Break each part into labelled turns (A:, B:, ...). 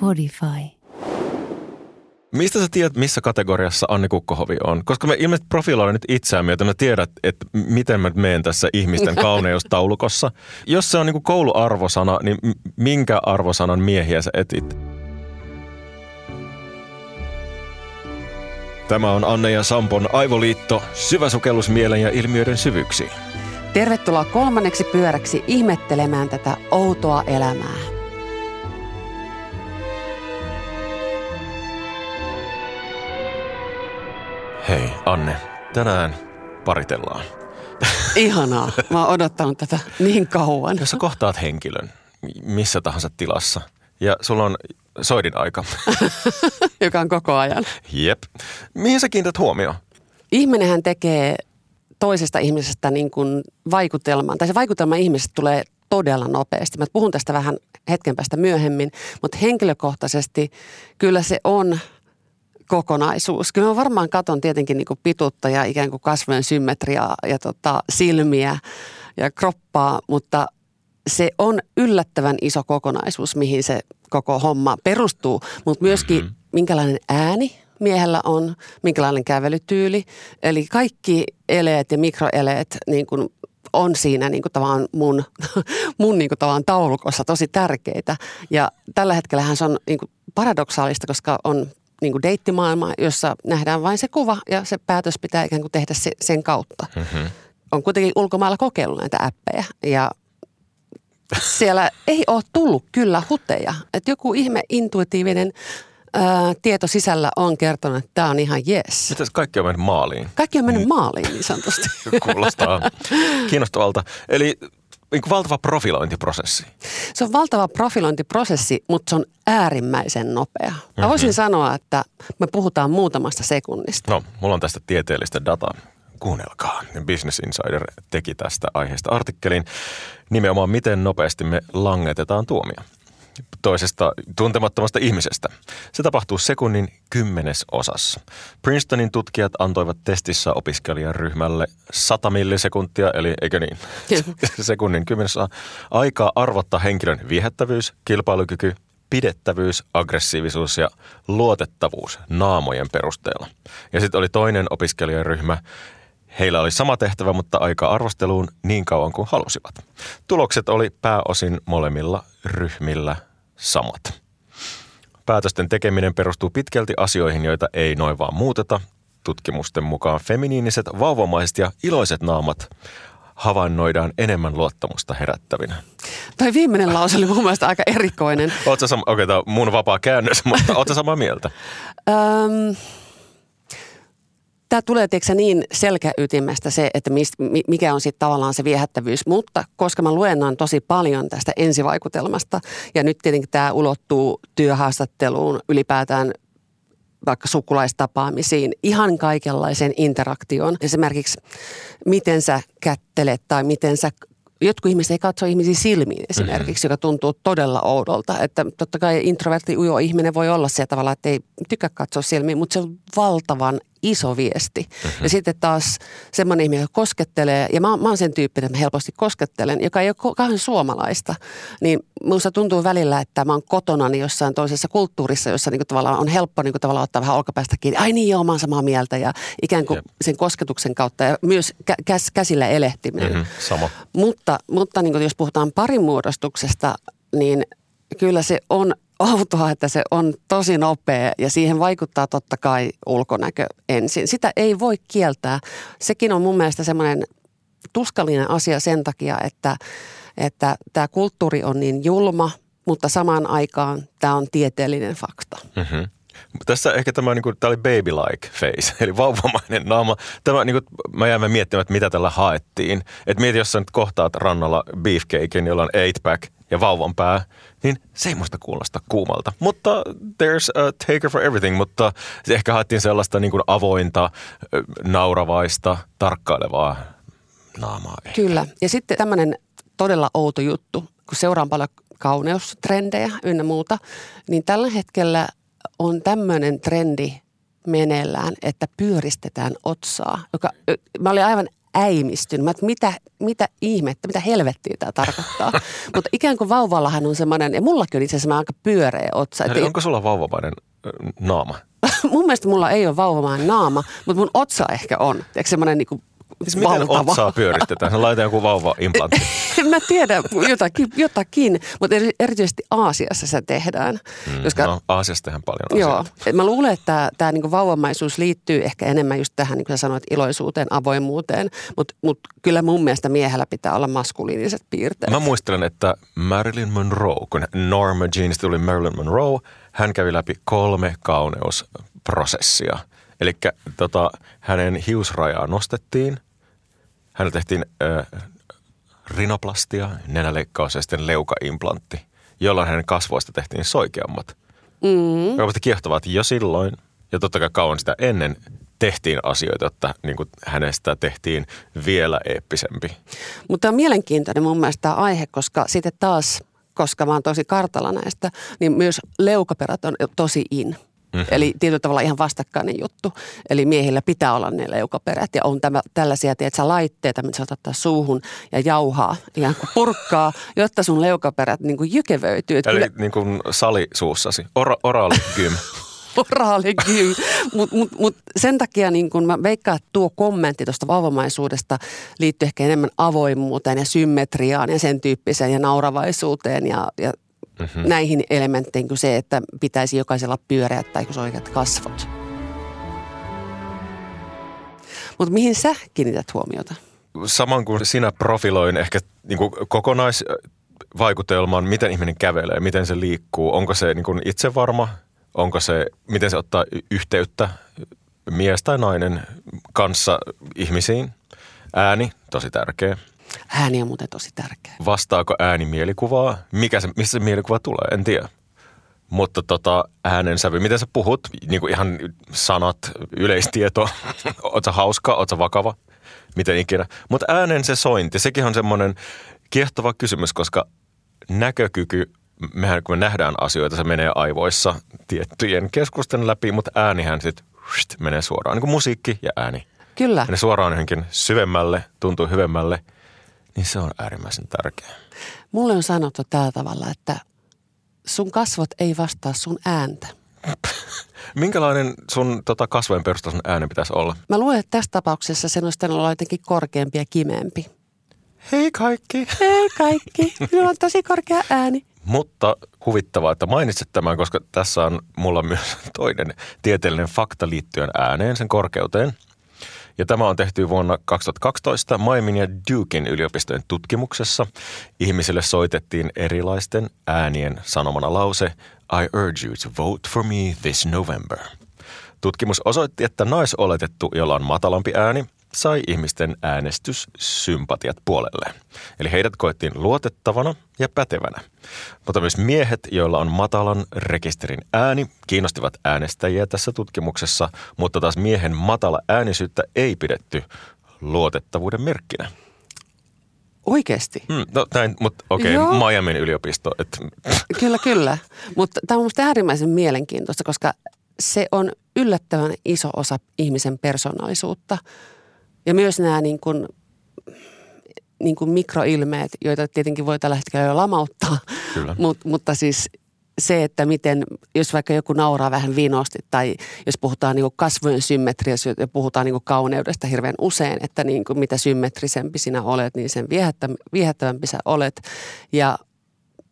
A: Podify.
B: Mistä sä tiedät, missä kategoriassa Anni Kukkohovi on? Koska me ilmeisesti profiloidaan nyt itseämme, joten mä tiedät, että miten mä menen tässä ihmisten kauneustaulukossa. Jos se on niin kouluarvosana, niin minkä arvosanan miehiä sä etit? Tämä on Anne ja Sampon Aivoliitto, syvä sukellus mielen ja ilmiöiden syvyyksiin.
C: Tervetuloa kolmanneksi pyöräksi ihmettelemään tätä outoa elämää.
B: Hei Anne, tänään paritellaan.
C: Ihanaa. Mä oon odottanut tätä niin kauan.
B: Jos sä kohtaat henkilön missä tahansa tilassa ja sulla on soidin aika.
C: Joka on koko ajan.
B: Jep. Mihin sä kiinnität huomioon?
C: Ihminenhän tekee toisesta ihmisestä niin kuin vaikutelman, tai se vaikutelma ihmisestä tulee todella nopeasti. Mä puhun tästä vähän hetken päästä myöhemmin, mutta henkilökohtaisesti kyllä se on kokonaisuus. Kyllä mä varmaan katon tietenkin niin kuin pituutta ja ikään kuin kasvojen symmetriaa ja tota, silmiä ja kroppaa, mutta se on yllättävän iso kokonaisuus, mihin se koko homma perustuu, mutta myöskin mm-hmm. minkälainen ääni miehellä on, minkälainen kävelytyyli. Eli kaikki eleet ja mikroeleet niin kuin on siinä niin kuin tavallaan mun, mun niin kuin tavallaan taulukossa tosi tärkeitä. Ja tällä hetkellähän se on niin kuin paradoksaalista, koska on niin kuin deittimaailma, jossa nähdään vain se kuva ja se päätös pitää ikään kuin tehdä se, sen kautta. Mm-hmm. On kuitenkin ulkomailla kokeillut näitä appeja ja siellä ei ole tullut kyllä huteja. Että joku ihme intuitiivinen ää, tieto sisällä on kertonut, että tämä on ihan jes.
B: Mitäs kaikki on mennyt maaliin?
C: Kaikki on mennyt maaliin niin sanotusti.
B: Kuulostaa kiinnostavalta. Eli niin kuin valtava profilointiprosessi.
C: Se on valtava profilointiprosessi, mutta se on äärimmäisen nopea. Mä mm-hmm. voisin sanoa, että me puhutaan muutamasta sekunnista.
B: No, mulla on tästä tieteellistä dataa. Kuunnelkaa. Business Insider teki tästä aiheesta artikkelin nimenomaan, miten nopeasti me langetetaan tuomio toisesta tuntemattomasta ihmisestä. Se tapahtuu sekunnin kymmenes osassa. Princetonin tutkijat antoivat testissä opiskelijaryhmälle 100 millisekuntia, eli eikö niin? sekunnin kymmenes osa. Aikaa arvottaa henkilön viehättävyys, kilpailukyky, pidettävyys, aggressiivisuus ja luotettavuus naamojen perusteella. Ja sitten oli toinen opiskelijaryhmä, Heillä oli sama tehtävä, mutta aika arvosteluun niin kauan kuin halusivat. Tulokset oli pääosin molemmilla ryhmillä samat. Päätösten tekeminen perustuu pitkälti asioihin, joita ei noin vaan muuteta. Tutkimusten mukaan feminiiniset, vauvamaiset ja iloiset naamat havainnoidaan enemmän luottamusta herättävinä.
C: Tai viimeinen lause oli mun mielestä aika erikoinen.
B: Oletko sama, okei, okay, tämä on mun vapaa käännös, mutta oletko samaa mieltä?
C: Öm, tämä tulee tiedätkö, niin selkäytimestä se, että mist, mikä on sitten tavallaan se viehättävyys. Mutta koska mä luennan tosi paljon tästä ensivaikutelmasta ja nyt tietenkin tämä ulottuu työhaastatteluun ylipäätään vaikka sukulaistapaamisiin, ihan kaikenlaiseen interaktioon. Esimerkiksi miten sä kättelet tai miten sä jotkut ihmiset ei katso ihmisiä silmiin esimerkiksi, mm-hmm. joka tuntuu todella oudolta. Että totta kai introvertti ujo ihminen voi olla se tavalla, että ei tykkää katsoa silmiin, mutta se on valtavan iso viesti. Mm-hmm. Ja sitten taas semmoinen ihminen, joka koskettelee, ja mä, mä oon sen tyyppinen, että mä helposti koskettelen, joka ei ole kauhean suomalaista, niin minusta tuntuu välillä, että mä oon kotona niin jossain toisessa kulttuurissa, jossa niin tavallaan on helppo niin tavallaan ottaa vähän olkapäästä kiinni. Ai niin joo, mä oon samaa mieltä ja ikään kuin Jep. sen kosketuksen kautta ja myös kä- käs, käsillä elehtiminen. Mm-hmm,
B: sama.
C: Mutta, mutta niin kuin jos puhutaan parimuodostuksesta, niin kyllä se on outoa, että se on tosi nopea ja siihen vaikuttaa totta kai ulkonäkö ensin. Sitä ei voi kieltää. Sekin on mun mielestä semmoinen tuskallinen asia sen takia, että, että tämä kulttuuri on niin julma, mutta samaan aikaan tämä on tieteellinen fakta. Mm-hmm.
B: Tässä ehkä tämä, niin kuin, tämä oli baby-like face, eli vauvamainen naama. Tämä, niin kuin, mä jäin miettimään, että mitä tällä haettiin. Että mieti, jos sä nyt kohtaat rannalla beefcakein, jolla on eight pack ja vauvan pää, niin se ei muista kuulosta kuumalta. Mutta there's a taker for everything, mutta ehkä haettiin sellaista niin kuin avointa, nauravaista, tarkkailevaa naamaa. Ehkä.
C: Kyllä. Ja sitten tämmöinen todella outo juttu, kun seuraan paljon kauneustrendejä ynnä muuta, niin tällä hetkellä on tämmöinen trendi meneillään, että pyöristetään otsaa. Joka, mä olin aivan äimistyn. Mä, että mitä, mitä ihmettä, mitä helvettiä tämä tarkoittaa. Mutta ikään kuin vauvallahan on semmoinen, ja mullakin on itse asiassa aika pyöreä otsa.
B: Eli onko sulla vauvamainen naama?
C: mun mielestä mulla ei ole vauvamainen naama, mutta mun otsa ehkä on. Tiedätkö semmoinen niin
B: Siis miten valtava. otsaa pyöristetään? Laitetaan joku vauva-implantti.
C: en mä tiedä, jotakin, jotakin mutta erityisesti Aasiassa se tehdään.
B: Mm, koska, no, Aasiassa tehdään paljon
C: Joo, asioita. mä luulen, että tämä, tämä niin vauvamaisuus liittyy ehkä enemmän just tähän, niin kuin sä sanoit, iloisuuteen, avoimuuteen. Mutta mut kyllä mun mielestä miehellä pitää olla maskuliiniset piirteet.
B: Mä muistelen, että Marilyn Monroe, kun Norma Jeans tuli Marilyn Monroe, hän kävi läpi kolme kauneusprosessia. Eli tota, hänen hiusrajaa nostettiin – Hänellä tehtiin äh, rinoplastia, nenäleikkaus ja sitten leukaimplantti, jolloin hänen kasvoista tehtiin soikeammat. Mm. Joka kiehtovaa, että jo silloin, ja totta kai kauan sitä ennen, tehtiin asioita, että niin kuin hänestä tehtiin vielä eeppisempi.
C: Mutta on mielenkiintoinen mun mielestä tämä aihe, koska sitten taas, koska mä oon tosi kartalla näistä, niin myös leukaperät on tosi in. Mm-hmm. Eli tietyllä tavalla ihan vastakkainen juttu. Eli miehillä pitää olla ne leukaperät ja on tämä, tällaisia tiedätkö, laitteita, mitä saat ottaa suuhun ja jauhaa ihan kuin purkkaa, jotta sun leukaperät niin kuin jykevöityy.
B: Eli kyllä... niin kuin sali suussasi, Ora, oraali gym.
C: oraali gym. Mutta mut, mut sen takia niin kun mä veikkaan, että tuo kommentti tuosta vauvamaisuudesta liittyy ehkä enemmän avoimuuteen ja symmetriaan ja sen tyyppiseen ja nauravaisuuteen ja, ja mm-hmm. näihin elementteihin kuin se, että pitäisi jokaisella pyöreät tai oikeat kasvot. Mutta mihin sä kiinnität huomiota?
B: Saman kuin sinä profiloin ehkä niin kuin kokonaisvaikutelman, miten ihminen kävelee, miten se liikkuu. Onko se niin kuin itsevarma? Onko se, miten se ottaa yhteyttä mies tai nainen kanssa ihmisiin? Ääni, tosi tärkeä.
C: Ääni on muuten tosi tärkeä.
B: Vastaako ääni mielikuvaa? Mikä se, missä se mielikuva tulee? En tiedä. Mutta tota, äänensävy, miten sä puhut, niin kuin ihan sanat, yleistieto, oot sä hauska, oot sä vakava, miten ikinä. Mutta äänen se sointi, sekin on semmoinen kiehtova kysymys, koska näkökyky, mehän kun me nähdään asioita, se menee aivoissa tiettyjen keskusten läpi, mutta äänihän sitten menee suoraan, niin kuin musiikki ja ääni.
C: Kyllä.
B: Ne suoraan johonkin syvemmälle, tuntuu hyvemmälle – niin se on äärimmäisen tärkeää.
C: Mulle on sanottu tällä tavalla, että sun kasvot ei vastaa sun ääntä.
B: Minkälainen sun tota, kasvojen perustason ääni pitäisi olla?
C: Mä luulen, että tässä tapauksessa sen olisi olla jotenkin korkeampi ja kimeämpi.
B: Hei kaikki!
C: Hei kaikki! Minulla on tosi korkea ääni.
B: Mutta huvittavaa, että mainitset tämän, koska tässä on mulla myös toinen tieteellinen fakta liittyen ääneen, sen korkeuteen – ja tämä on tehty vuonna 2012 Maimin ja Dukein yliopistojen tutkimuksessa. Ihmisille soitettiin erilaisten äänien sanomana lause I urge you to vote for me this November. Tutkimus osoitti, että naisoletettu, jolla on matalampi ääni, sai ihmisten äänestyssympatiat puolelle. Eli heidät koettiin luotettavana ja pätevänä. Mutta myös miehet, joilla on matalan rekisterin ääni, kiinnostivat äänestäjiä tässä tutkimuksessa, mutta taas miehen matala äänisyyttä ei pidetty luotettavuuden merkkinä.
C: Oikeasti?
B: Hmm, no näin, mutta okei, okay, Miamin yliopisto. Et.
C: Kyllä, kyllä. Mutta tämä on minusta äärimmäisen mielenkiintoista, koska se on yllättävän iso osa ihmisen persoonallisuutta – ja myös nämä niin kuin, niin kuin mikroilmeet, joita tietenkin voi tällä hetkellä jo lamauttaa, Mut, mutta siis se, että miten, jos vaikka joku nauraa vähän vinosti tai jos puhutaan niin kasvojen symmetriasta ja puhutaan niin kauneudesta hirveän usein, että niin kuin mitä symmetrisempi sinä olet, niin sen viehättävämpi sä olet. Ja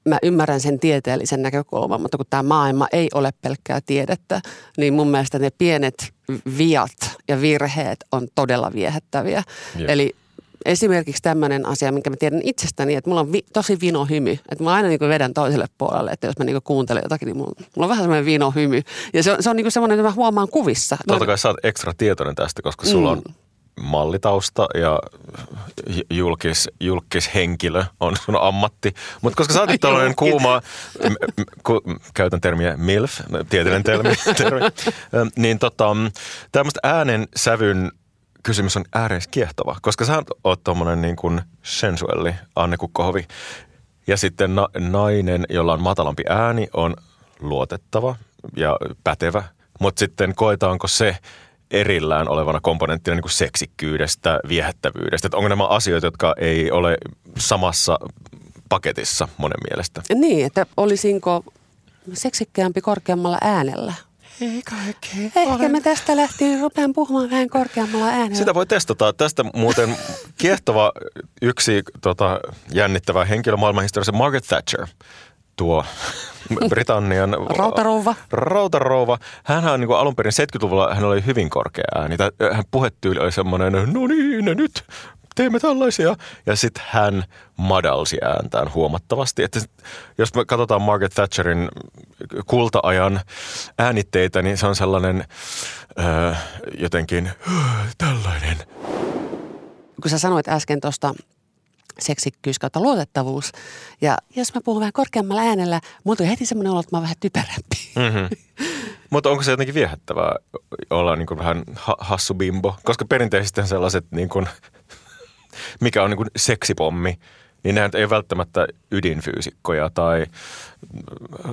C: mä ymmärrän sen tieteellisen näkökulman, mutta kun tämä maailma ei ole pelkkää tiedettä, niin mun mielestä ne pienet viat ja virheet on todella viehättäviä. Yep. Eli esimerkiksi tämmöinen asia, minkä mä tiedän itsestäni, että mulla on vi, tosi vino hymy. Että mä aina niin vedän toiselle puolelle, että jos mä niin kuuntelen jotakin, niin mulla, mulla on vähän semmoinen vino hymy. Ja se on, se on niin semmoinen, että mä huomaan kuvissa.
B: Totta kai sä oot ekstra tietoinen tästä, koska sulla mm. on mallitausta ja julkis, julkishenkilö on sun ammatti. Mutta koska sä oot tällainen kuuma, ku, käytän termiä MILF, tieteellinen termi, termi niin tota, tämmöistä äänen sävyn kysymys on ääreis kiehtova, koska sä oot tommonen niin kuin sensuelli Anne Kukkohovi. Ja sitten na, nainen, jolla on matalampi ääni, on luotettava ja pätevä. Mutta sitten koetaanko se erillään olevana komponenttina niin kuin seksikkyydestä, viehättävyydestä? Että onko nämä asioita, jotka ei ole samassa paketissa monen mielestä?
C: Niin, että olisinko seksikkäämpi korkeammalla äänellä?
B: Ei
C: Ehkä mä tästä lähtien rupean puhumaan vähän korkeammalla äänellä.
B: Sitä voi testata. Tästä muuten kiehtova yksi tota, jännittävä henkilö maailmanhistoriassa Margaret Thatcher tuo Britannian...
C: Rautarouva.
B: Rautarouva. Hän on niin alun perin 70-luvulla, hän oli hyvin korkea ääni. Hän puhetyyli oli semmoinen, no niin, nyt teemme tällaisia. Ja sitten hän madalsi ääntään huomattavasti. Että jos me katsotaan Margaret Thatcherin kulta-ajan äänitteitä, niin se on sellainen öö, jotenkin tällainen.
C: Kun sä sanoit äsken tuosta seksikkyys kautta luotettavuus. Ja jos mä puhun vähän korkeammalla äänellä, mulla tuli heti semmoinen olo, että mä oon vähän typerämpi. Mm-hmm.
B: Mutta onko se jotenkin viehättävää olla niin kuin vähän ha- hassu bimbo? Koska perinteisesti sellaiset, niin kuin, mikä on niin kuin seksipommi, niin nehän ei välttämättä ydinfyysikkoja tai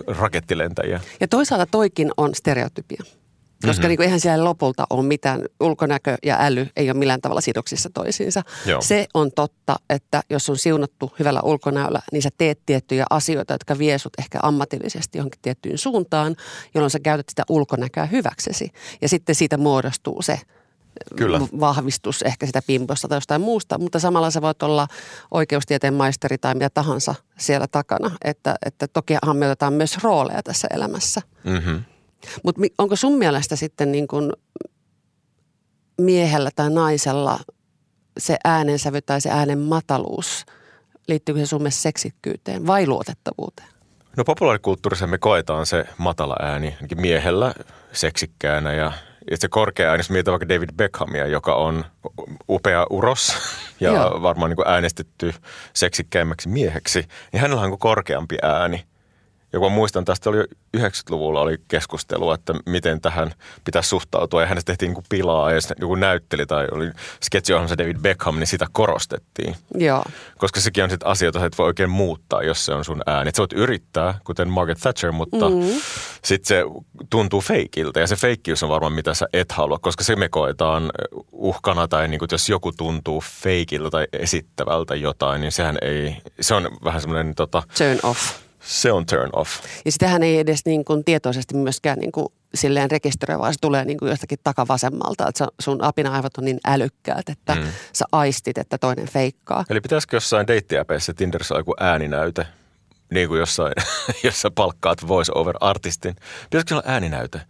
B: rakettilentäjiä.
C: Ja toisaalta toikin on stereotypia. Koska mm-hmm. niin kuin eihän siellä lopulta ole mitään, ulkonäkö ja äly ei ole millään tavalla sidoksissa toisiinsa. Joo. Se on totta, että jos on siunattu hyvällä ulkonäöllä, niin sä teet tiettyjä asioita, jotka vie sut ehkä ammatillisesti johonkin tiettyyn suuntaan, jolloin sä käytät sitä ulkonäköä hyväksesi. Ja sitten siitä muodostuu se Kyllä. vahvistus ehkä sitä pimposta tai jostain muusta, mutta samalla sä voit olla oikeustieteen maisteri tai mitä tahansa siellä takana. Että, että tokihan me otetaan myös rooleja tässä elämässä. Mm-hmm. Mutta onko sun mielestä sitten niin kuin miehellä tai naisella se äänensävy tai se äänen mataluus, liittyykö se sun mielestä seksikkyyteen vai luotettavuuteen?
B: No populaarikulttuurissa me koetaan se matala ääni miehellä seksikkäänä ja se korkea ääni, jos mietitään vaikka David Beckhamia, joka on upea uros ja Joo. varmaan niin äänestetty seksikkäimmäksi mieheksi, niin hänellä on korkeampi ääni – ja kun muistan, tästä oli 90-luvulla oli keskustelua, että miten tähän pitäisi suhtautua. Ja hänestä tehtiin niin pilaa ja joku näytteli tai oli sketsiohjelmassa David Beckham, niin sitä korostettiin.
C: Joo.
B: Koska sekin on sitten asioita, että voi oikein muuttaa, jos se on sun ääni. Et sä voit yrittää, kuten Margaret Thatcher, mutta mm-hmm. sitten se tuntuu feikiltä. Ja se feikkiys on varmaan mitä sä et halua, koska se me koetaan uhkana tai niin kuin, jos joku tuntuu feikiltä tai esittävältä jotain, niin sehän ei, se on vähän semmoinen tota...
C: Turn off
B: se on turn off.
C: Ja sitähän ei edes niin kuin tietoisesti myöskään niin kuin silleen rekisteröi, vaan se tulee niin kuin jostakin takavasemmalta. Että sun apina-aivot on niin älykkäät, että mm. sä aistit, että toinen feikkaa.
B: Eli pitäisikö jossain deittiäpeissä Tinderissä joku ääninäyte? Niin kuin jossain, jossa palkkaat voice-over-artistin. Pitäisikö olla ääninäyte?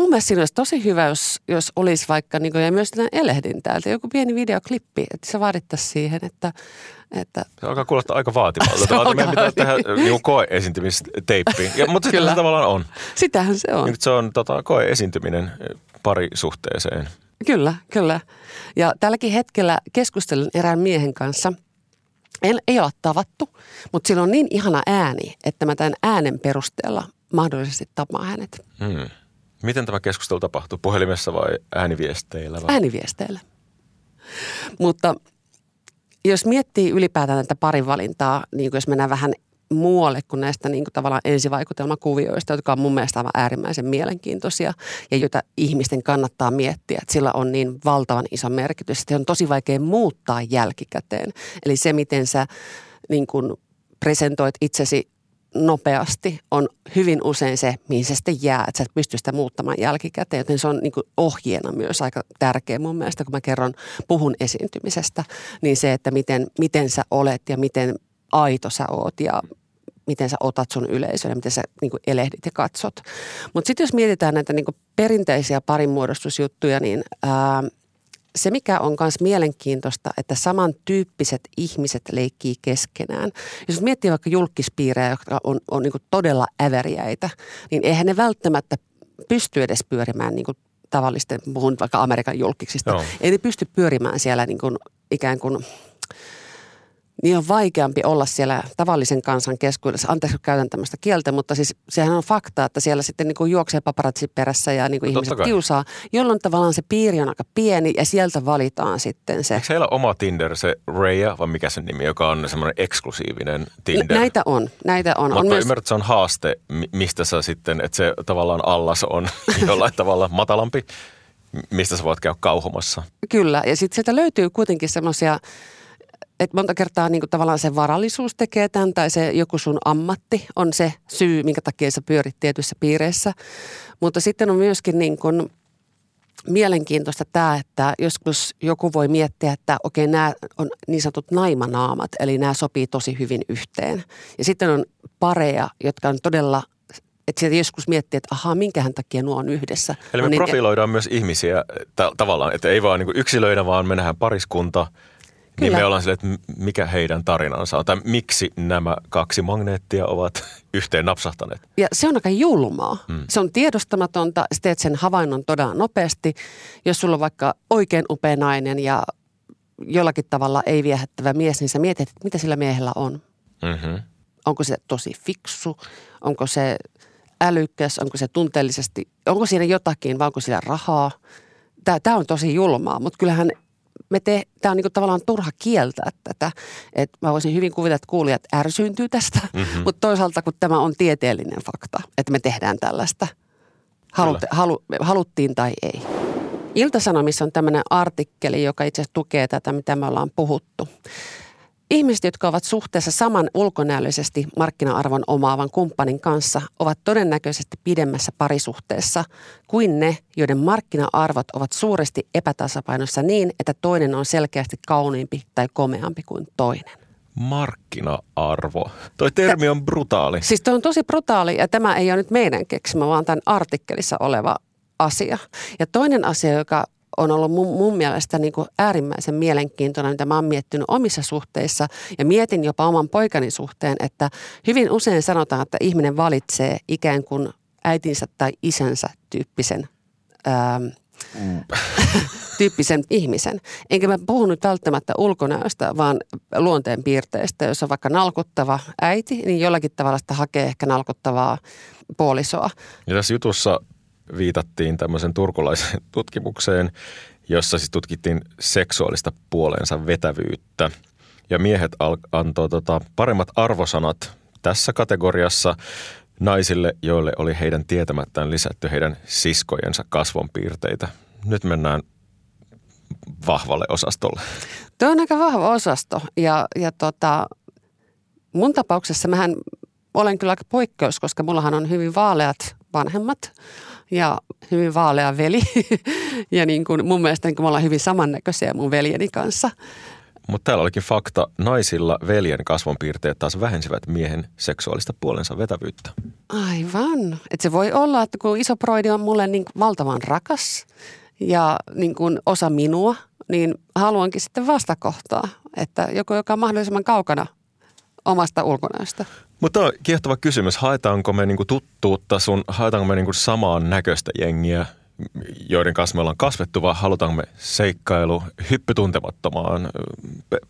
C: Mun mielestä siinä olisi tosi hyvä, jos, jos olisi vaikka, niin kuin, ja myös elehdin täältä, joku pieni videoklippi, että se vaadittaisi siihen, että että...
B: Se alkaa kuulostaa aika vaativalta. Se alkaa meidän pitää tehdä niin koe-esiintymisteippi. Ja, mutta sitten se tavallaan on.
C: Sitähän se on.
B: Nyt se on tota, koe-esiintyminen pari suhteeseen.
C: Kyllä, kyllä. Ja tälläkin hetkellä keskustelen erään miehen kanssa. En, ei ole tavattu, mutta sillä on niin ihana ääni, että mä tämän äänen perusteella mahdollisesti tapaan hänet. Hmm.
B: Miten tämä keskustelu tapahtuu? Puhelimessa vai ääniviesteillä? Vai?
C: Ääniviesteillä. Mutta jos miettii ylipäätään tätä parivalintaa, niin jos mennään vähän muualle kuin näistä niin kuin tavallaan ensivaikutelmakuvioista, jotka on mun mielestä aivan äärimmäisen mielenkiintoisia ja joita ihmisten kannattaa miettiä, että sillä on niin valtavan iso merkitys, että on tosi vaikea muuttaa jälkikäteen. Eli se, miten sä niin kuin presentoit itsesi nopeasti on hyvin usein se, mihin se sitten jää, että sä et pysty sitä muuttamaan jälkikäteen. Joten se on niin ohjeena myös aika tärkeä mun mielestä, kun mä kerron, puhun esiintymisestä, niin se, että miten, miten sä olet ja miten aito sä oot ja miten sä otat sun yleisön ja miten sä niin elehdit ja katsot. Mutta sitten jos mietitään näitä niin perinteisiä parinmuodostusjuttuja, niin ää, se, mikä on myös mielenkiintoista, että samantyyppiset ihmiset leikkii keskenään. Jos miettii vaikka julkispiirejä, jotka on, on niin todella äveriäitä, niin eihän ne välttämättä pysty edes pyörimään niin tavallisten, puhun vaikka Amerikan julkiksista. Joo. Ei ne pysty pyörimään siellä niin kuin, ikään kuin – niin on vaikeampi olla siellä tavallisen kansan keskuudessa. Anteeksi, kun käytän tämmöistä kieltä, mutta siis sehän on fakta, että siellä sitten niin kuin juoksee paparazzi perässä ja niin kuin no, ihmiset kiusaa, jolloin tavallaan se piiri on aika pieni ja sieltä valitaan sitten se.
B: Eikö heillä oma Tinder, se Raya, vai mikä sen nimi, joka on semmoinen eksklusiivinen Tinder?
C: Näitä on, näitä on.
B: Mutta on myös... ymmärrän, että se on haaste, mistä sä sitten, että se tavallaan allas on jollain tavalla matalampi. mistä sä voit käydä kauhumassa.
C: Kyllä, ja sitten sieltä löytyy kuitenkin semmoisia, että monta kertaa niin kuin tavallaan se varallisuus tekee tämän tai se joku sun ammatti on se syy, minkä takia sä pyörit tietyissä piireissä. Mutta sitten on myöskin niin kuin mielenkiintoista tämä, että joskus joku voi miettiä, että okei, nämä on niin sanotut naimanaamat, eli nämä sopii tosi hyvin yhteen. Ja sitten on pareja, jotka on todella että sieltä joskus miettii, että ahaa, minkähän takia nuo on yhdessä.
B: Eli me profiloidaan myös ihmisiä ta- tavallaan, että ei vaan niin yksilöinä, vaan me nähdään pariskunta – niin me ollaan silleen, että mikä heidän tarinansa on, tai miksi nämä kaksi magneettia ovat yhteen napsahtaneet.
C: Ja se on aika julmaa. Hmm. Se on tiedostamatonta, sä teet sen havainnon todella nopeasti. Jos sulla on vaikka oikein upea nainen ja jollakin tavalla ei viehättävä mies, niin sä mietit, että mitä sillä miehellä on. Mm-hmm. Onko se tosi fiksu? Onko se älykäs? Onko se tunteellisesti? Onko siinä jotakin vai onko sillä rahaa? Tämä on tosi julmaa, mutta kyllähän me te, tämä on niin tavallaan turha kieltää tätä. Et mä voisin hyvin kuvitella, että kuulijat ärsyyntyy tästä, mm-hmm. mutta toisaalta kun tämä on tieteellinen fakta, että me tehdään tällaista, halut, halu, haluttiin tai ei. Iltasanomissa on tämmöinen artikkeli, joka itse asiassa tukee tätä, mitä me ollaan puhuttu. Ihmiset, jotka ovat suhteessa saman ulkonäöllisesti markkina-arvon omaavan kumppanin kanssa, ovat todennäköisesti pidemmässä parisuhteessa kuin ne, joiden markkina-arvot ovat suuresti epätasapainossa niin, että toinen on selkeästi kauniimpi tai komeampi kuin toinen.
B: Markkina-arvo. Toi termi on brutaali.
C: Siis toi on tosi brutaali ja tämä ei ole nyt meidän keksimä, vaan tämän artikkelissa oleva asia. Ja toinen asia, joka on ollut mun, mun mielestä niin kuin äärimmäisen mielenkiintoinen, mitä mä oon miettinyt omissa suhteissa ja mietin jopa oman poikani suhteen, että hyvin usein sanotaan, että ihminen valitsee ikään kuin äitinsä tai isänsä tyyppisen ähm, mm. tyyppisen ihmisen. Enkä mä puhu nyt välttämättä ulkonäöstä, vaan luonteen piirteistä. Jos on vaikka nalkuttava äiti, niin jollakin tavalla sitä hakee ehkä nalkuttavaa puolisoa.
B: Ja tässä jutussa viitattiin tämmöisen turkulaisen tutkimukseen, jossa siis tutkittiin seksuaalista puoleensa vetävyyttä. Ja miehet al- antoi tota paremmat arvosanat tässä kategoriassa naisille, joille oli heidän tietämättään lisätty heidän siskojensa kasvonpiirteitä. Nyt mennään vahvalle osastolle.
C: Tuo on aika vahva osasto ja, ja tota, mun tapauksessa mähän olen kyllä aika poikkeus, koska mullahan on hyvin vaaleat vanhemmat ja hyvin vaalea veli. ja niin kuin mun mielestä niin kuin me ollaan hyvin samannäköisiä mun veljeni kanssa.
B: Mutta täällä olikin fakta, naisilla veljen kasvonpiirteet taas vähensivät miehen seksuaalista puolensa vetävyyttä.
C: Aivan. Että se voi olla, että kun iso proidi on mulle niin valtavan rakas ja niin kuin osa minua, niin haluankin sitten vastakohtaa, että joku, joka on mahdollisimman kaukana omasta ulkonäöstä.
B: Mutta on kiehtova kysymys. Haetaanko me niinku tuttuutta sun, haetaanko me niinku samaan näköistä jengiä, joiden kanssa me ollaan kasvettu, vai halutaanko me seikkailu hyppytuntemattomaan,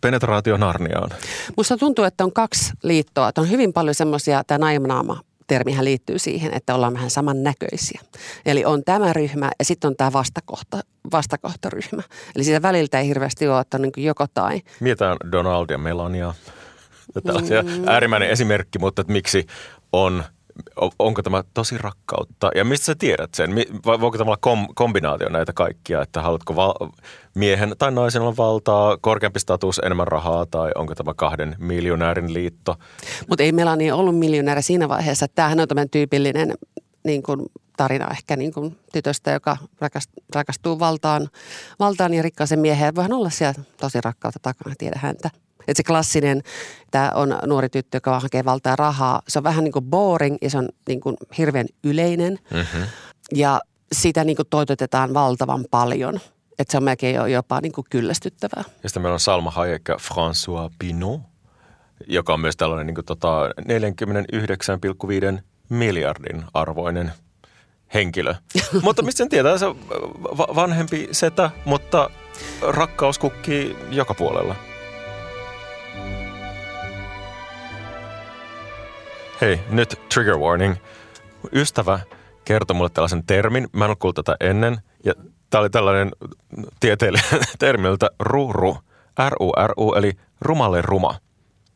B: penetraatio Narniaan?
C: Musta tuntuu, että on kaksi liittoa. Että on hyvin paljon semmoisia, tämä naimanaama termihän liittyy siihen, että ollaan vähän samannäköisiä. Eli on tämä ryhmä ja sitten on tämä vastakohta, vastakohtaryhmä. Eli siitä väliltä ei hirveästi ole, että on niin joko tai.
B: Mietään Donald ja Melania. Tällaisia mm. äärimmäinen esimerkki, mutta että miksi on onko tämä tosi rakkautta? Ja mistä sä tiedät sen? Vai voiko tämä olla kom- kombinaatio näitä kaikkia, että haluatko val- miehen tai naisen olla valtaa, korkeampi status, enemmän rahaa tai onko tämä kahden miljonäärin liitto?
C: Mutta ei Melania ollut miljonääri siinä vaiheessa. Tämähän on tämmöinen tyypillinen niin kuin tarina ehkä niin kuin tytöstä, joka rakastuu valtaan, valtaan ja rikkaaseen mieheen. Voihan olla siellä tosi rakkautta takana, tiedä häntä. Että se klassinen, tämä on nuori tyttö, joka hakee valtaa rahaa, se on vähän niin kuin boring ja se on niin kuin hirveän yleinen. Mm-hmm. Ja sitä niin kuin toitotetaan valtavan paljon. Että se on melkein jopa niin kuin kyllästyttävää.
B: Ja sitten meillä on Salma Hayek ja François Pinot, joka on myös tällainen niin kuin tota 49,5 miljardin arvoinen henkilö. mutta mistä sen tietää, se vanhempi setä, mutta rakkaus kukkii joka puolella. Hei, nyt trigger warning. Ystävä kertoi mulle tällaisen termin. Mä en ole tätä ennen. Ja tämä oli tällainen tieteellinen termiltä ruru. R-U-R-U, eli rumalle ruma.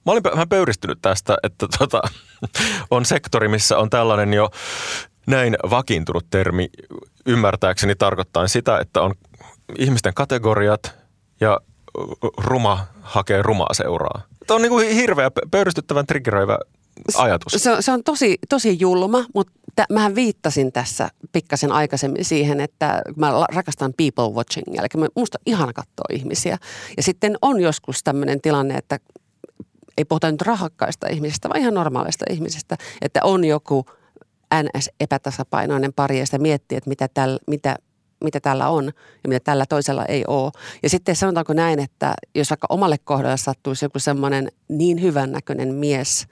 B: Mä olin vähän pöyristynyt tästä, että tota, on sektori, missä on tällainen jo näin vakiintunut termi ymmärtääkseni tarkoittaa sitä, että on ihmisten kategoriat ja ruma hakee rumaa seuraa. Tämä on niin kuin hirveä pöyristyttävän triggeröivä ajatus.
C: Se, se on tosi, tosi julma, mutta t- mähän viittasin tässä pikkasen aikaisemmin siihen, että mä rakastan people watching, eli musta ihana katsoa ihmisiä. Ja sitten on joskus tämmöinen tilanne, että ei puhuta nyt rahakkaista ihmisistä, vaan ihan normaalista ihmisistä, että on joku NS-epätasapainoinen pari ja sitä miettii, että mitä, täl, mitä, mitä tällä on ja mitä tällä toisella ei ole. Ja sitten sanotaanko näin, että jos vaikka omalle kohdalle sattuisi joku semmoinen niin hyvän näköinen mies,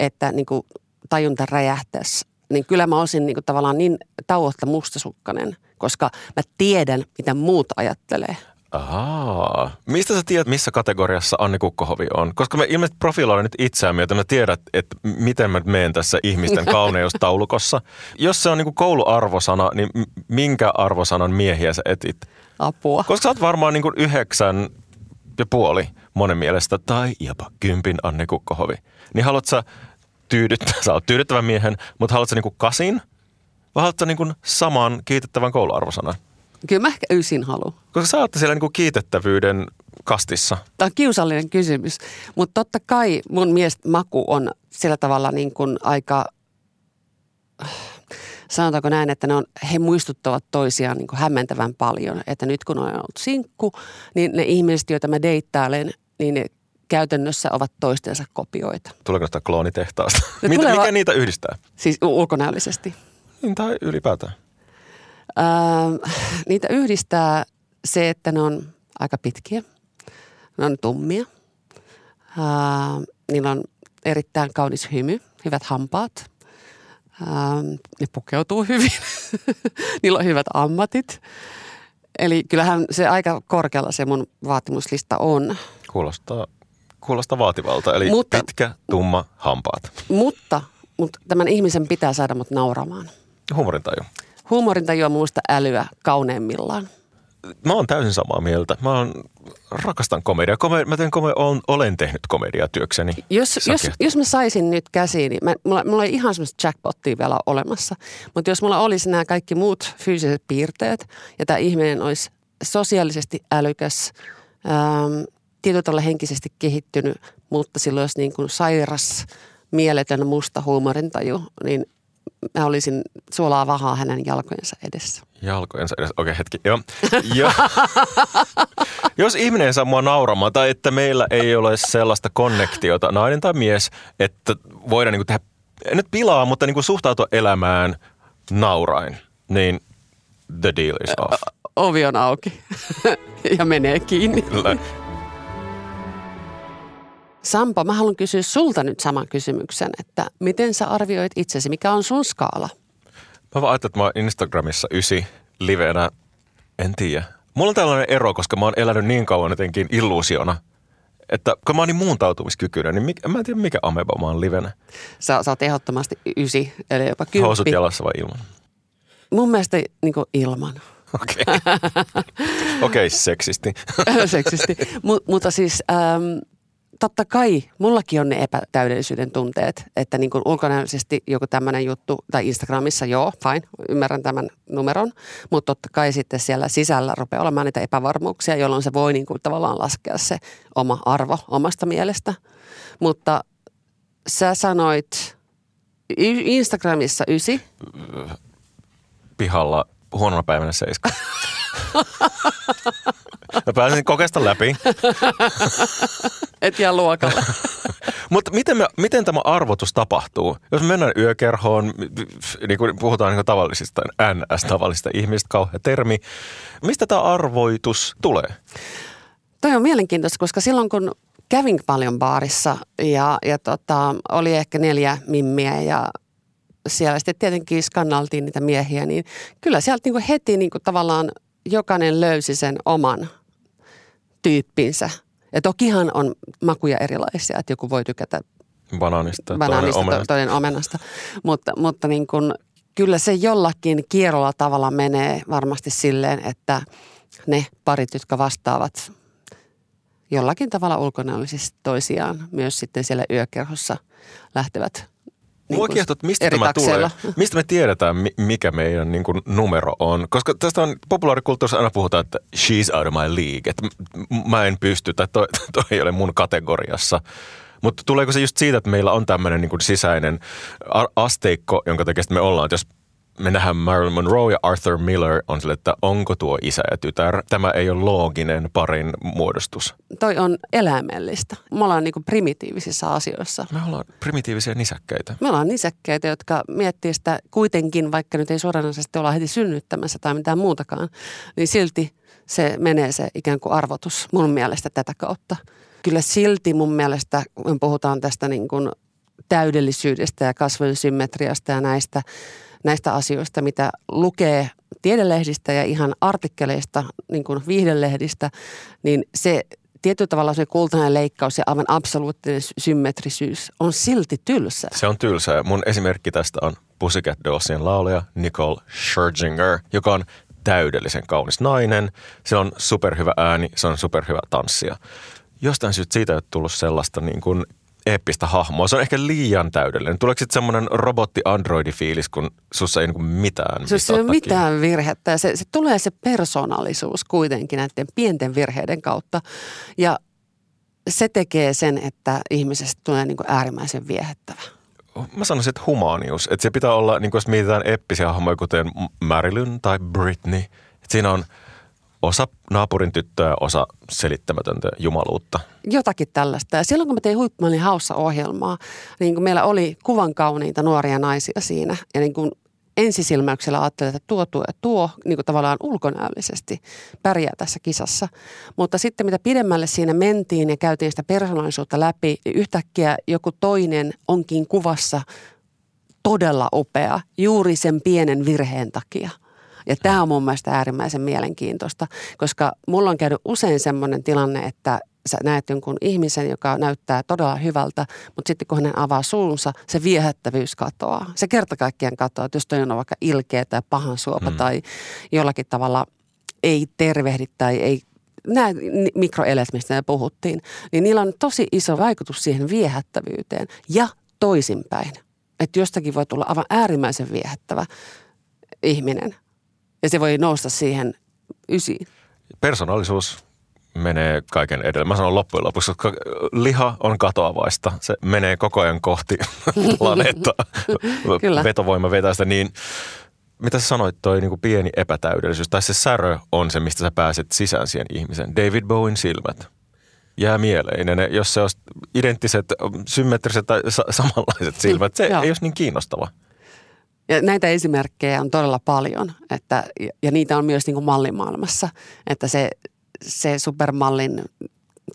C: että niin kuin tajunta räjähtäisi, niin kyllä mä olisin niin kuin tavallaan niin tauotta mustasukkainen, koska mä tiedän, mitä muut ajattelee.
B: Ahaa. Mistä sä tiedät, missä kategoriassa Anni Kukkohovi on? Koska me ilmeisesti profiloidaan nyt itseämme, joten mä tiedät, että miten mä menen tässä ihmisten kauneustaulukossa. Jos se on niin kouluarvosana, niin minkä arvosanan miehiä sä etit?
C: Apua.
B: Koska sä oot varmaan niin yhdeksän ja puoli monen mielestä, tai jopa kympin Anni Kukkohovi. Niin haluat sä tyydyttää, sä oot tyydyttävän miehen, mutta haluat sä niin kasin? Vai haluat sä niin saman kiitettävän kouluarvosanan?
C: Kyllä mä ehkä ysin haluan.
B: Koska sä ootte siellä niin kiitettävyyden kastissa.
C: Tämä on kiusallinen kysymys, mutta totta kai mun mielestä maku on sillä tavalla niin kuin aika, sanotaanko näin, että ne on, he muistuttavat toisiaan niin kuin hämmentävän paljon. Että nyt kun on ollut sinkku, niin ne ihmiset, joita mä deittailen, niin ne käytännössä ovat toistensa kopioita.
B: Tuleeko sitä kloonitehtaasta? Mitä, tuleva, mikä niitä yhdistää?
C: Siis ulkonäöllisesti.
B: Niin, tai ylipäätään.
C: Öö, niitä yhdistää se, että ne on aika pitkiä. Ne on tummia. Öö, niillä on erittäin kaunis hymy, hyvät hampaat. Öö, ne pukeutuu hyvin. niillä on hyvät ammatit. Eli kyllähän se aika korkealla se mun vaatimuslista on.
B: Kuulostaa, kuulostaa vaativalta, eli mutta, pitkä, tumma, hampaat.
C: Mutta, mutta tämän ihmisen pitää saada mut nauramaan.
B: Humorintaju.
C: Huumorintaju on muusta älyä kauneimmillaan.
B: Mä oon täysin samaa mieltä. Mä oon, rakastan komediaa. Kome, mä teen kome, olen, olen tehnyt komediaa työkseni.
C: Jos, jos, jos mä saisin nyt käsiin, niin mä, mulla, mulla ei ihan semmoista jackpottia vielä olemassa. Mutta jos mulla olisi nämä kaikki muut fyysiset piirteet ja tämä ihminen olisi sosiaalisesti älykäs, ähm, tietyllä tavalla henkisesti kehittynyt, mutta silloin olisi niin kuin sairas, mieletön musta huumorintaju, niin mä olisin suolaa vahaa hänen jalkojensa edessä.
B: Jalkojensa edessä, okei okay, hetki, joo. jo. Jos ihminen ei saa mua nauramaan tai että meillä ei ole sellaista konnektiota, nainen tai mies, että voidaan niin tehdä, en nyt pilaa, mutta niin suhtautua elämään naurain, niin the deal is off.
C: Ovi on auki ja menee kiinni. Sampo, mä haluan kysyä sulta nyt saman kysymyksen, että miten sä arvioit itsesi, mikä on sun skaala?
B: Mä vaan ajattelin, että mä oon Instagramissa ysi livenä, en tiedä. Mulla on tällainen ero, koska mä oon elänyt niin kauan jotenkin illuusiona, että kun mä oon niin muuntautumiskykyinen, niin mikä, mä en tiedä mikä ameba mä oon livenä.
C: Sä, sä oot ehdottomasti ysi, eli jopa kymppi.
B: Housut jalassa vai ilman?
C: Mun mielestä niin ilman.
B: Okei, okay. okay, seksisti.
C: seksisti. M- mutta siis ähm, totta kai mullakin on ne epätäydellisyyden tunteet, että niin kuin ulkonäöllisesti joku tämmöinen juttu, tai Instagramissa joo, fine, ymmärrän tämän numeron, mutta totta kai sitten siellä sisällä rupeaa olemaan niitä epävarmuuksia, jolloin se voi niin kuin tavallaan laskea se oma arvo omasta mielestä. Mutta sä sanoit Instagramissa ysi.
B: Pihalla huonona päivänä seiska. Mä pääsin kokeesta läpi.
C: Et jää luokalle.
B: Mutta miten, miten tämä arvotus tapahtuu? Jos mennään yökerhoon, niin kuin puhutaan niin tavallisista NS-tavallisista ihmistä, kauhean termi. Mistä tämä arvoitus tulee?
C: Toi on mielenkiintoista, koska silloin kun kävin paljon baarissa ja, ja tota, oli ehkä neljä mimmiä ja siellä sitten tietenkin skannaltiin niitä miehiä, niin kyllä sieltä niin kuin heti niin kuin tavallaan jokainen löysi sen oman tyyppinsä. Ja tokihan on makuja erilaisia, että joku voi tykätä
B: banaanista,
C: banaanista toinen omenasta. Toinen omenasta. mutta, mutta niin kuin, kyllä se jollakin kierrolla tavalla menee varmasti silleen, että ne parit, jotka vastaavat jollakin tavalla ulkonäöllisesti toisiaan, myös sitten siellä yökerhossa lähtevät
B: Mua
C: kuin
B: kiehtoo, että mistä tämä tulee.
C: takseilla.
B: Mistä me tiedetään, mi- mikä meidän niin kuin, numero on. Koska tästä on populaarikulttuurissa aina puhutaan, että she's out of my league. Että mä en pysty tai toi, toi ei ole mun kategoriassa. Mutta tuleeko se just siitä, että meillä on tämmöinen niin sisäinen asteikko, jonka takia me ollaan, että jos me nähdään Marilyn Monroe ja Arthur Miller on sille, että onko tuo isä ja tytär. Tämä ei ole looginen parin muodostus.
C: Toi on eläimellistä. Me ollaan niin primitiivisissä asioissa.
B: Me ollaan primitiivisiä nisäkkäitä.
C: Me ollaan nisäkkäitä, jotka miettii sitä kuitenkin, vaikka nyt ei suoranaisesti olla heti synnyttämässä tai mitään muutakaan, niin silti se menee se ikään kuin arvotus mun mielestä tätä kautta. Kyllä silti mun mielestä, kun puhutaan tästä niin kuin täydellisyydestä ja kasvojen symmetriasta ja näistä, näistä asioista, mitä lukee tiedelehdistä ja ihan artikkeleista, niin kuin viihdelehdistä, niin se tietyllä tavalla se kultainen leikkaus ja aivan absoluuttinen sy- symmetrisyys on silti tylsä.
B: Se on tylsää. Mun esimerkki tästä on Pussycat Dollsien laulaja Nicole Scherzinger, joka on täydellisen kaunis nainen. Se on superhyvä ääni, se on superhyvä tanssia. Jostain syystä siitä ei ole tullut sellaista niin kuin eeppistä hahmoa. Se on ehkä liian täydellinen. Tuleeko sitten semmoinen robotti-androidi-fiilis, kun sussa ei niin kuin mitään
C: se ei ole mitään virhettä se, se tulee se persoonallisuus kuitenkin näiden pienten virheiden kautta. Ja se tekee sen, että ihmisestä tulee niin kuin äärimmäisen viehättävä.
B: Mä sanoisin, että humaanius. Että se pitää olla, niin kuin jos mietitään eeppisiä hahmoja, kuten Marilyn tai Britney. Että siinä on osa naapurin tyttöä, osa selittämätöntä jumaluutta.
C: Jotakin tällaista. Ja silloin kun mä tein Huippumalin haussa ohjelmaa, niin kun meillä oli kuvan kauniita nuoria naisia siinä. Ja niin kuin ensisilmäyksellä ajattelin, että tuo, tuo tuo niin kuin tavallaan ulkonäöllisesti pärjää tässä kisassa. Mutta sitten mitä pidemmälle siinä mentiin ja käytiin sitä persoonallisuutta läpi, niin yhtäkkiä joku toinen onkin kuvassa todella upea juuri sen pienen virheen takia. Ja tämä on mun mielestä äärimmäisen mielenkiintoista, koska mulla on käynyt usein semmoinen tilanne, että sä näet jonkun ihmisen, joka näyttää todella hyvältä, mutta sitten kun hän avaa suunsa, se viehättävyys katoaa. Se kerta kaikkiaan katoaa, että jos toi on vaikka ilkeä tai pahan suopa mm. tai jollakin tavalla ei tervehdi tai ei nämä mikroelet, mistä me puhuttiin, niin niillä on tosi iso vaikutus siihen viehättävyyteen ja toisinpäin. Että jostakin voi tulla aivan äärimmäisen viehättävä ihminen ja se voi nousta siihen ysiin.
B: Persoonallisuus menee kaiken edelle. Mä sanon loppujen lopuksi, koska liha on katoavaista. Se menee koko ajan kohti planeettaa.
C: Kyllä.
B: Vetovoima vetää sitä niin. Mitä sä sanoit, toi niin kuin pieni epätäydellisyys, tai se särö on se, mistä sä pääset sisään siihen ihmisen. David Bowen silmät jää mieleen. Ja ne, jos se olisi identtiset, symmetriset tai sa- samanlaiset silmät, se ei olisi niin kiinnostava.
C: Ja näitä esimerkkejä on todella paljon, että, ja niitä on myös niin kuin mallimaailmassa, että se, se supermallin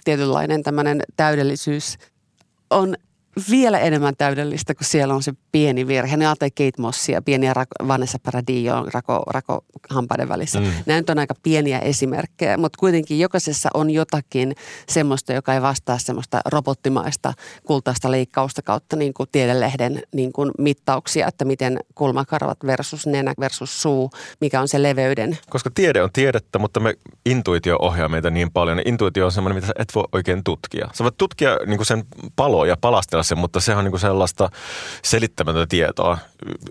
C: tietynlainen tämmöinen täydellisyys on vielä enemmän täydellistä, kun siellä on se pieni virhe. Ne ajattelee Kate Mossia, pieniä rako, Vanessa Paradillo rako, rako hampaiden välissä. Mm. Nämä nyt on aika pieniä esimerkkejä, mutta kuitenkin jokaisessa on jotakin semmoista, joka ei vastaa semmoista robottimaista kultaista leikkausta kautta niin kuin tiedelehden niin kuin mittauksia, että miten kulmakarvat versus nenä versus suu, mikä on se leveyden.
B: Koska tiede on tiedettä, mutta me intuitio ohjaa meitä niin paljon. Intuitio on semmoinen, mitä sä et voi oikein tutkia. Sä voit tutkia niin kuin sen paloa ja palastella sen, mutta se on niin kuin sellaista selittämätöntä tietoa,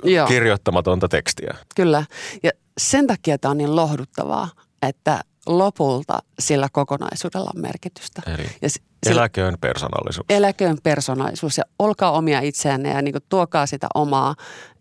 C: Joo.
B: kirjoittamatonta tekstiä.
C: Kyllä. Ja sen takia tämä on niin lohduttavaa, että lopulta sillä kokonaisuudella on merkitystä.
B: Eli
C: Ja s-
B: eläköön persoonallisuus.
C: eläköön persoonallisuus ja olkaa omia itseänne ja niin kuin tuokaa sitä omaa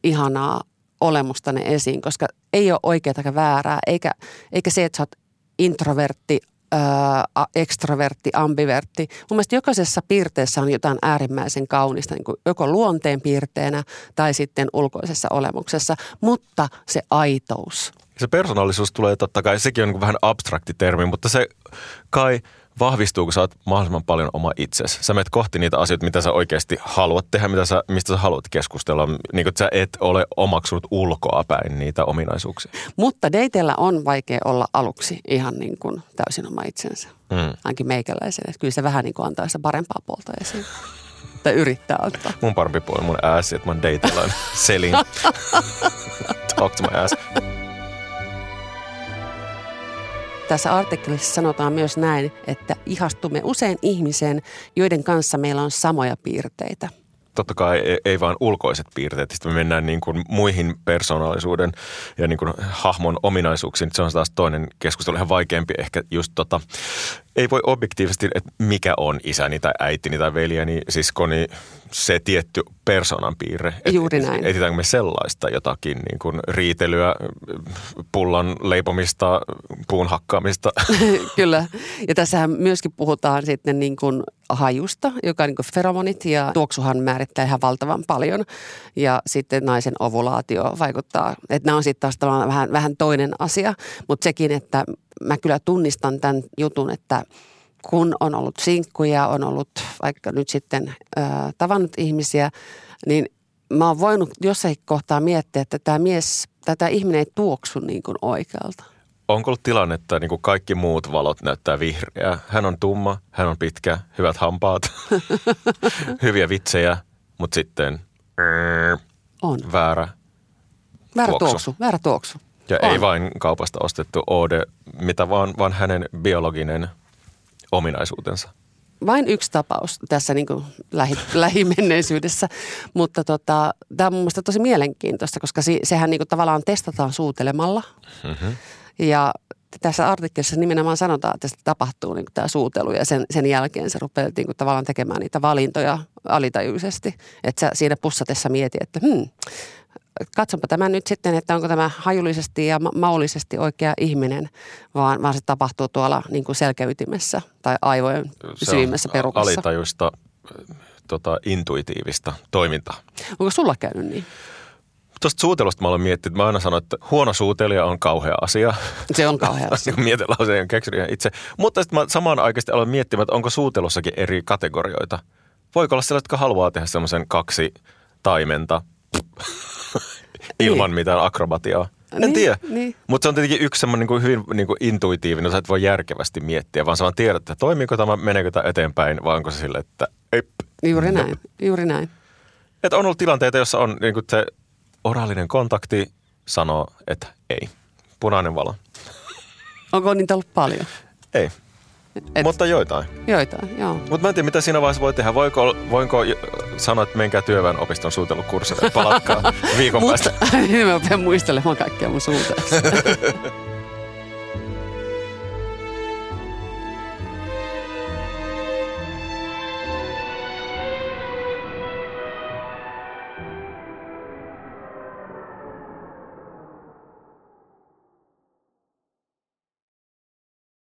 C: ihanaa olemustanne esiin, koska ei ole oikeaa eikä väärää, eikä, eikä se, että sä oot introvertti, ää, ekstrovertti, ambivertti. Mun mielestä jokaisessa piirteessä on jotain äärimmäisen kaunista, niin kuin joko luonteen piirteenä tai sitten ulkoisessa olemuksessa, mutta se aitous.
B: Se persoonallisuus tulee totta kai, sekin on niin vähän abstrakti termi, mutta se kai vahvistuu, kun sä oot mahdollisimman paljon oma itsesi. Sä menet kohti niitä asioita, mitä sä oikeasti haluat tehdä, mitä sä, mistä sä haluat keskustella. Niin kuin, että sä et ole omaksunut ulkoa päin niitä ominaisuuksia.
C: Mutta dateilla on vaikea olla aluksi ihan niin kuin täysin oma itsensä.
B: Mm.
C: Ainakin meikäläisen. Että Kyllä se vähän niin kuin antaa sitä parempaa puolta esiin. tai yrittää ottaa.
B: Mun parempi puoli mun ass, että mä oon selin. Talk to my ass.
C: Tässä artikkelissa sanotaan myös näin, että ihastumme usein ihmiseen, joiden kanssa meillä on samoja piirteitä.
B: totta kai ei, ei vain ulkoiset piirteet. Sitten me mennään niin kuin muihin persoonallisuuden ja niin kuin hahmon ominaisuuksiin. Se on taas toinen keskustelu, ihan vaikeampi ehkä just tota, ei voi objektiivisesti, että mikä on isäni tai äitini tai veljeni, siskoni, se tietty persoonan piirre.
C: Juuri näin.
B: Etitäänkö me sellaista jotakin niin kuin riitelyä, pullan leipomista, puun hakkaamista?
C: Kyllä. Ja tässähän myöskin puhutaan sitten niin kuin hajusta, joka on niin kuin feromonit ja tuoksuhan määrittää ihan valtavan paljon. Ja sitten naisen ovulaatio vaikuttaa, että nämä on sitten taas vähän, vähän toinen asia, mutta sekin, että mä kyllä tunnistan tämän jutun, että kun on ollut sinkkuja, on ollut vaikka nyt sitten äh, tavannut ihmisiä, niin mä oon voinut jossain kohtaa miettiä, että tämä mies, tätä ihminen ei tuoksu niin kuin oikealta.
B: Onko ollut tilanne, että niin kuin kaikki muut valot näyttää vihreää? Hän on tumma, hän on pitkä, hyvät hampaat, hyviä vitsejä, mutta sitten
C: on.
B: väärä
C: Väärä tuoksu. tuoksu. Väärä tuoksu.
B: Ja on. ei vain kaupasta ostettu ode, mitä vaan, vaan hänen biologinen ominaisuutensa.
C: Vain yksi tapaus tässä niin kuin lähi, lähimenneisyydessä, mutta tota, tämä on mun mielestä tosi mielenkiintoista, koska se, sehän niin kuin tavallaan testataan suutelemalla. Mm-hmm. Ja tässä artikkelissa nimenomaan sanotaan, että tapahtuu niin tämä suutelu ja sen, sen jälkeen se rupeaa niin kuin tavallaan tekemään niitä valintoja alitajuisesti. Että sä siinä pussatessa mieti, että hmm, katsonpa tämä nyt sitten, että onko tämä hajullisesti ja maullisesti oikea ihminen, vaan, vaan se tapahtuu tuolla niin kuin selkäytimessä tai aivojen syvimmässä perukassa.
B: alitajuista tota, intuitiivista toimintaa.
C: Onko sulla käynyt niin?
B: Tuosta suutelusta mä olen miettinyt, mä aina sanon, että huono suutelija on kauhea asia.
C: Se on kauhea asia.
B: Mietelause on keksinyt itse. Mutta sitten mä samaan aikaisesti aloin miettimään, että onko suutelussakin eri kategorioita. Voiko olla sellaiset, jotka haluaa tehdä semmoisen kaksi taimenta ilman niin. mitään akrobatiaa. En niin, tiedä. Niin. Mutta se on tietenkin yksi semmoinen niin hyvin niin kuin intuitiivinen, että et voi järkevästi miettiä, vaan sä vaan tiedät, että toimiiko tämä, meneekö tämä eteenpäin, vai onko se sille, että ei.
C: Juuri näin, no. juuri näin.
B: Että on ollut tilanteita, jossa on niin kuin se oraalinen kontakti sanoo, että ei. Punainen valo.
C: Onko niitä ollut paljon?
B: Ei. Et, Mutta joitain.
C: Joitain, joo.
B: Mutta mä en tiedä, mitä siinä vaiheessa voi tehdä. Voiko, voinko sanoa, että menkää työväen opiston suutelukurssille, palatkaa viikon päästä.
C: Mutta mä muistelemaan kaikkea mun suutelussa.